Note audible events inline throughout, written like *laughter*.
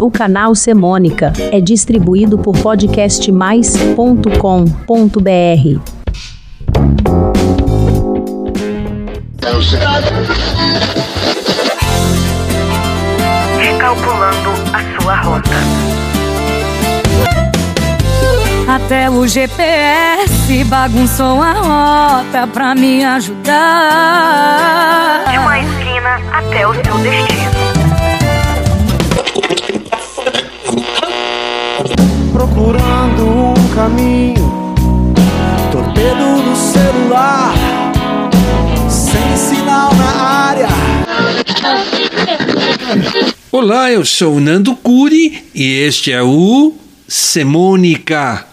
O canal Semônica é distribuído por podcastmais.com.br. Recalculando a sua rota. Até o GPS bagunçou a rota pra me ajudar. De uma esquina até o seu destino. Procurando um caminho. Torpedo no celular, sem sinal na área. Olá, eu sou Nando Curi e este é o Semônica.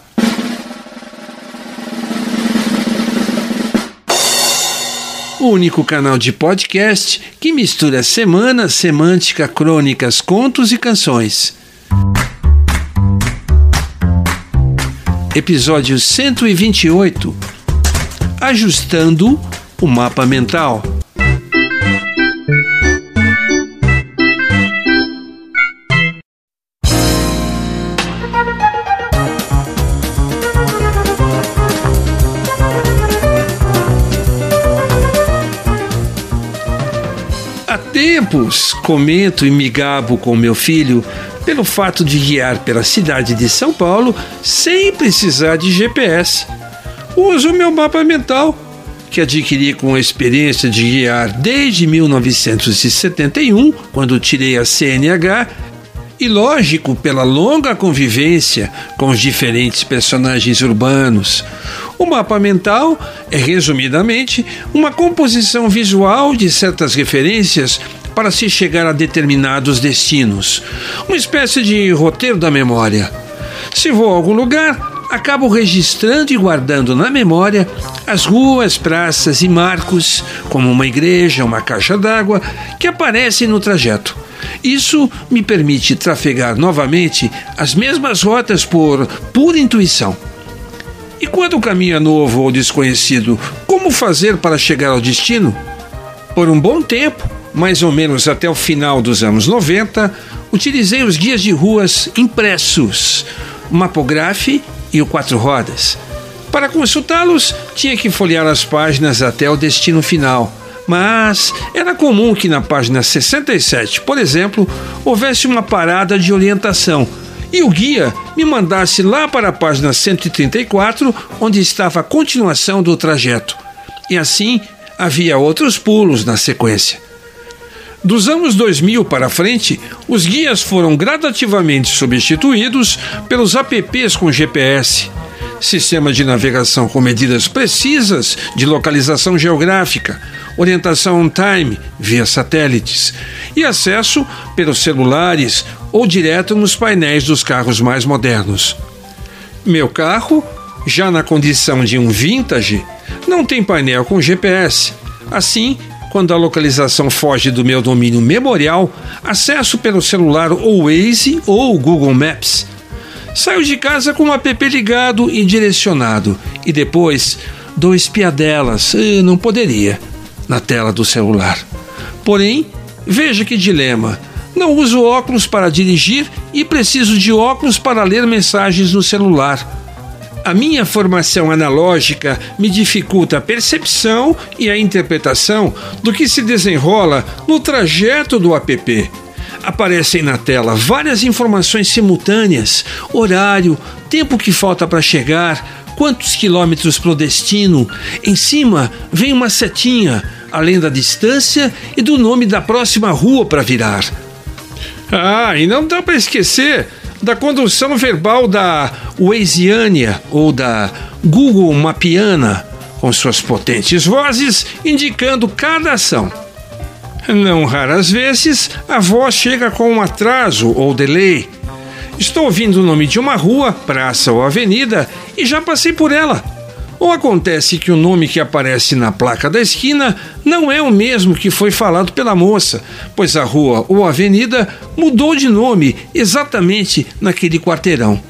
O único canal de podcast que mistura semana, semântica, crônicas, contos e canções. Episódio 128 Ajustando o mapa mental. Há tempos comento e me gabo com meu filho pelo fato de guiar pela cidade de São Paulo sem precisar de GPS. Uso meu mapa mental, que adquiri com a experiência de guiar desde 1971, quando tirei a CNH, e lógico, pela longa convivência com os diferentes personagens urbanos. O mapa mental é, resumidamente, uma composição visual de certas referências para se chegar a determinados destinos. Uma espécie de roteiro da memória. Se vou a algum lugar, acabo registrando e guardando na memória as ruas, praças e marcos, como uma igreja, uma caixa d'água, que aparecem no trajeto. Isso me permite trafegar novamente as mesmas rotas por pura intuição. E quando o caminho é novo ou desconhecido, como fazer para chegar ao destino? Por um bom tempo, mais ou menos até o final dos anos 90, utilizei os guias de ruas impressos, o Mapograph e o Quatro Rodas. Para consultá-los, tinha que folhear as páginas até o destino final. Mas era comum que na página 67, por exemplo, houvesse uma parada de orientação e o guia me mandasse lá para a página 134, onde estava a continuação do trajeto. E assim havia outros pulos na sequência. Dos anos 2000 para frente, os guias foram gradativamente substituídos pelos apps com GPS, sistema de navegação com medidas precisas de localização geográfica, orientação on-time via satélites e acesso pelos celulares ou direto nos painéis dos carros mais modernos. Meu carro, já na condição de um vintage, não tem painel com GPS. Assim, quando a localização foge do meu domínio memorial, acesso pelo celular ou Waze ou Google Maps. Saio de casa com o app ligado e direcionado e depois dou espiadelas, não poderia, na tela do celular. Porém, veja que dilema. Não uso óculos para dirigir e preciso de óculos para ler mensagens no celular. A minha formação analógica me dificulta a percepção e a interpretação do que se desenrola no trajeto do app. Aparecem na tela várias informações simultâneas: horário, tempo que falta para chegar, quantos quilômetros para o destino. Em cima vem uma setinha, além da distância e do nome da próxima rua para virar. Ah, e não dá para esquecer da condução verbal da Waziânia ou da Google Mapiana, com suas potentes vozes indicando cada ação. Não raras vezes a voz chega com um atraso ou delay. Estou ouvindo o nome de uma rua, praça ou avenida e já passei por ela. Ou acontece que o nome que aparece na placa da esquina não é o mesmo que foi falado pela moça, pois a rua ou avenida mudou de nome exatamente naquele quarteirão.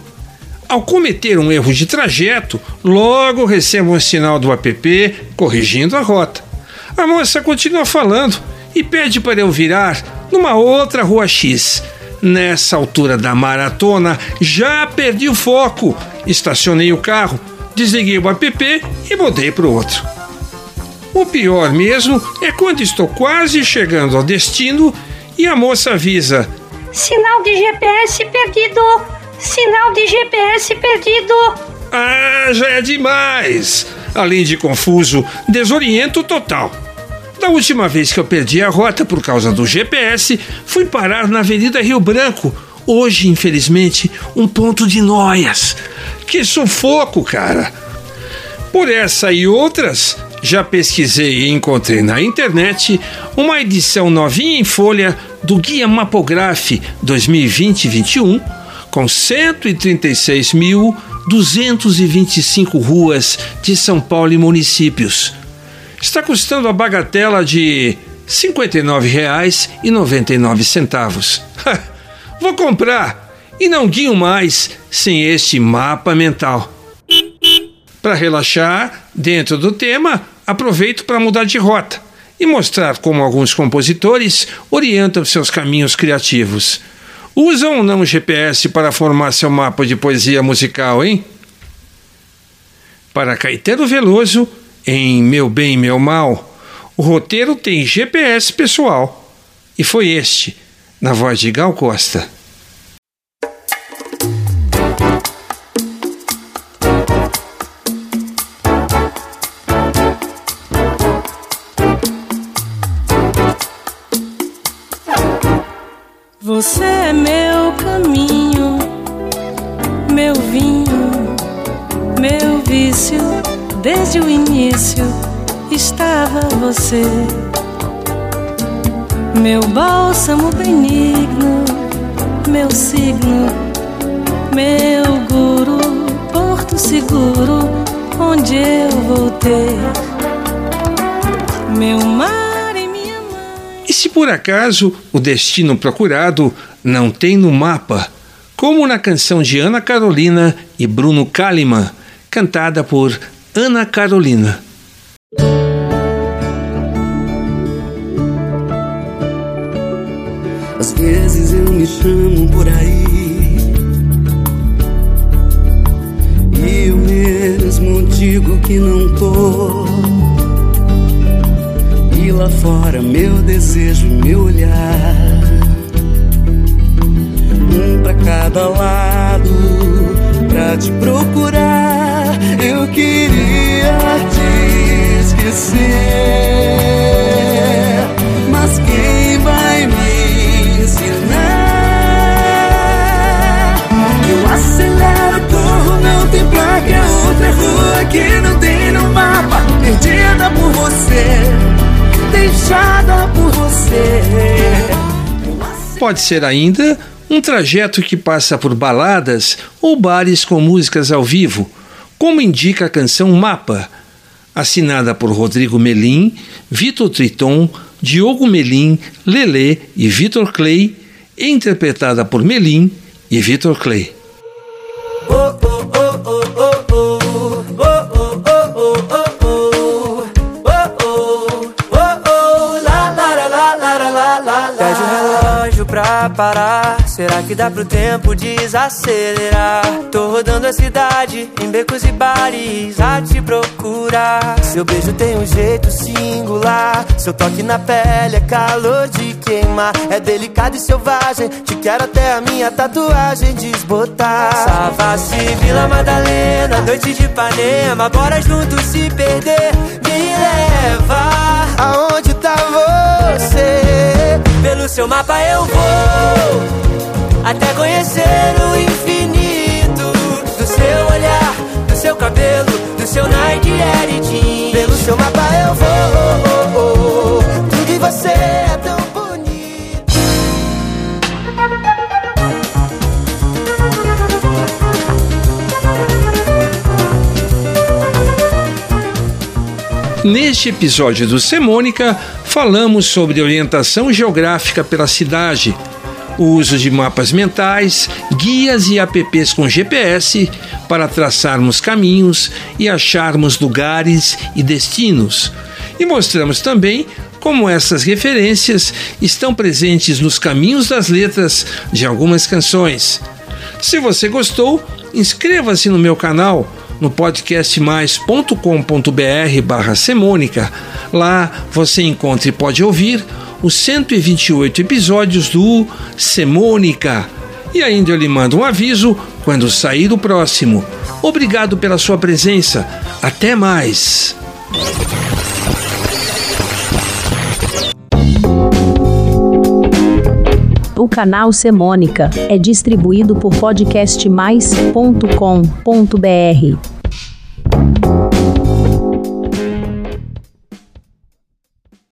Ao cometer um erro de trajeto, logo recebo um sinal do app corrigindo a rota. A moça continua falando e pede para eu virar numa outra rua X, Nessa altura da maratona, já perdi o foco. Estacionei o carro, desliguei o app e mudei para o outro. O pior mesmo é quando estou quase chegando ao destino e a moça avisa: Sinal de GPS perdido! Sinal de GPS perdido! Ah, já é demais! Além de confuso, desoriento total. Da última vez que eu perdi a rota por causa do GPS, fui parar na Avenida Rio Branco. Hoje, infelizmente, um ponto de noias. Que sufoco, cara! Por essa e outras, já pesquisei e encontrei na internet uma edição novinha em folha do Guia Mapograph 2020-21 com 136.225 ruas de São Paulo e municípios. Está custando a bagatela de R$ 59,99. *laughs* Vou comprar e não guio mais sem este mapa mental. Para relaxar, dentro do tema, aproveito para mudar de rota e mostrar como alguns compositores orientam seus caminhos criativos. Usam ou não o GPS para formar seu mapa de poesia musical, hein? Para Caetano Veloso, em Meu Bem, Meu Mal, o roteiro tem GPS pessoal. E foi este, na voz de Gal Costa. Você é meu caminho, meu vinho, meu vício. Desde o início estava você, meu bálsamo benigno, meu signo, meu guru, porto seguro, onde eu vou ter meu mar por acaso o destino procurado não tem no mapa, como na canção de Ana Carolina e Bruno Kalimann, cantada por Ana Carolina. Às vezes eu me chamo por aí E eu mesmo digo que não tô lá fora meu desejo e meu olhar. Um pra cada lado, pra te procurar. Eu queria te esquecer, mas quem vai me Pode ser ainda um trajeto que passa por baladas ou bares com músicas ao vivo, como indica a canção Mapa, assinada por Rodrigo Melim, Vitor Triton, Diogo Melim, Lelê e Vitor Clay, interpretada por Melim e Vitor Clay. Pra parar? Será que dá pro tempo desacelerar? Tô rodando a cidade em becos e bares a te procurar. Seu beijo tem um jeito singular. Seu toque na pele é calor de queimar. É delicado e selvagem. Te quero até a minha tatuagem desbotar. Savassi, Vila Madalena, noite de Ipanema. Bora juntos se perder. Me leva aonde tá você. Pelo seu mapa eu vou até conhecer o infinito do seu olhar, Neste episódio do Semônica, falamos sobre orientação geográfica pela cidade, o uso de mapas mentais, guias e apps com GPS para traçarmos caminhos e acharmos lugares e destinos. E mostramos também como essas referências estão presentes nos caminhos das letras de algumas canções. Se você gostou, inscreva-se no meu canal no podcastmais.com.br barra semônica. Lá você encontra e pode ouvir os 128 episódios do Semônica. E ainda eu lhe mando um aviso quando sair o próximo. Obrigado pela sua presença. Até mais. O canal Semônica é distribuído por podcastmais.com.br.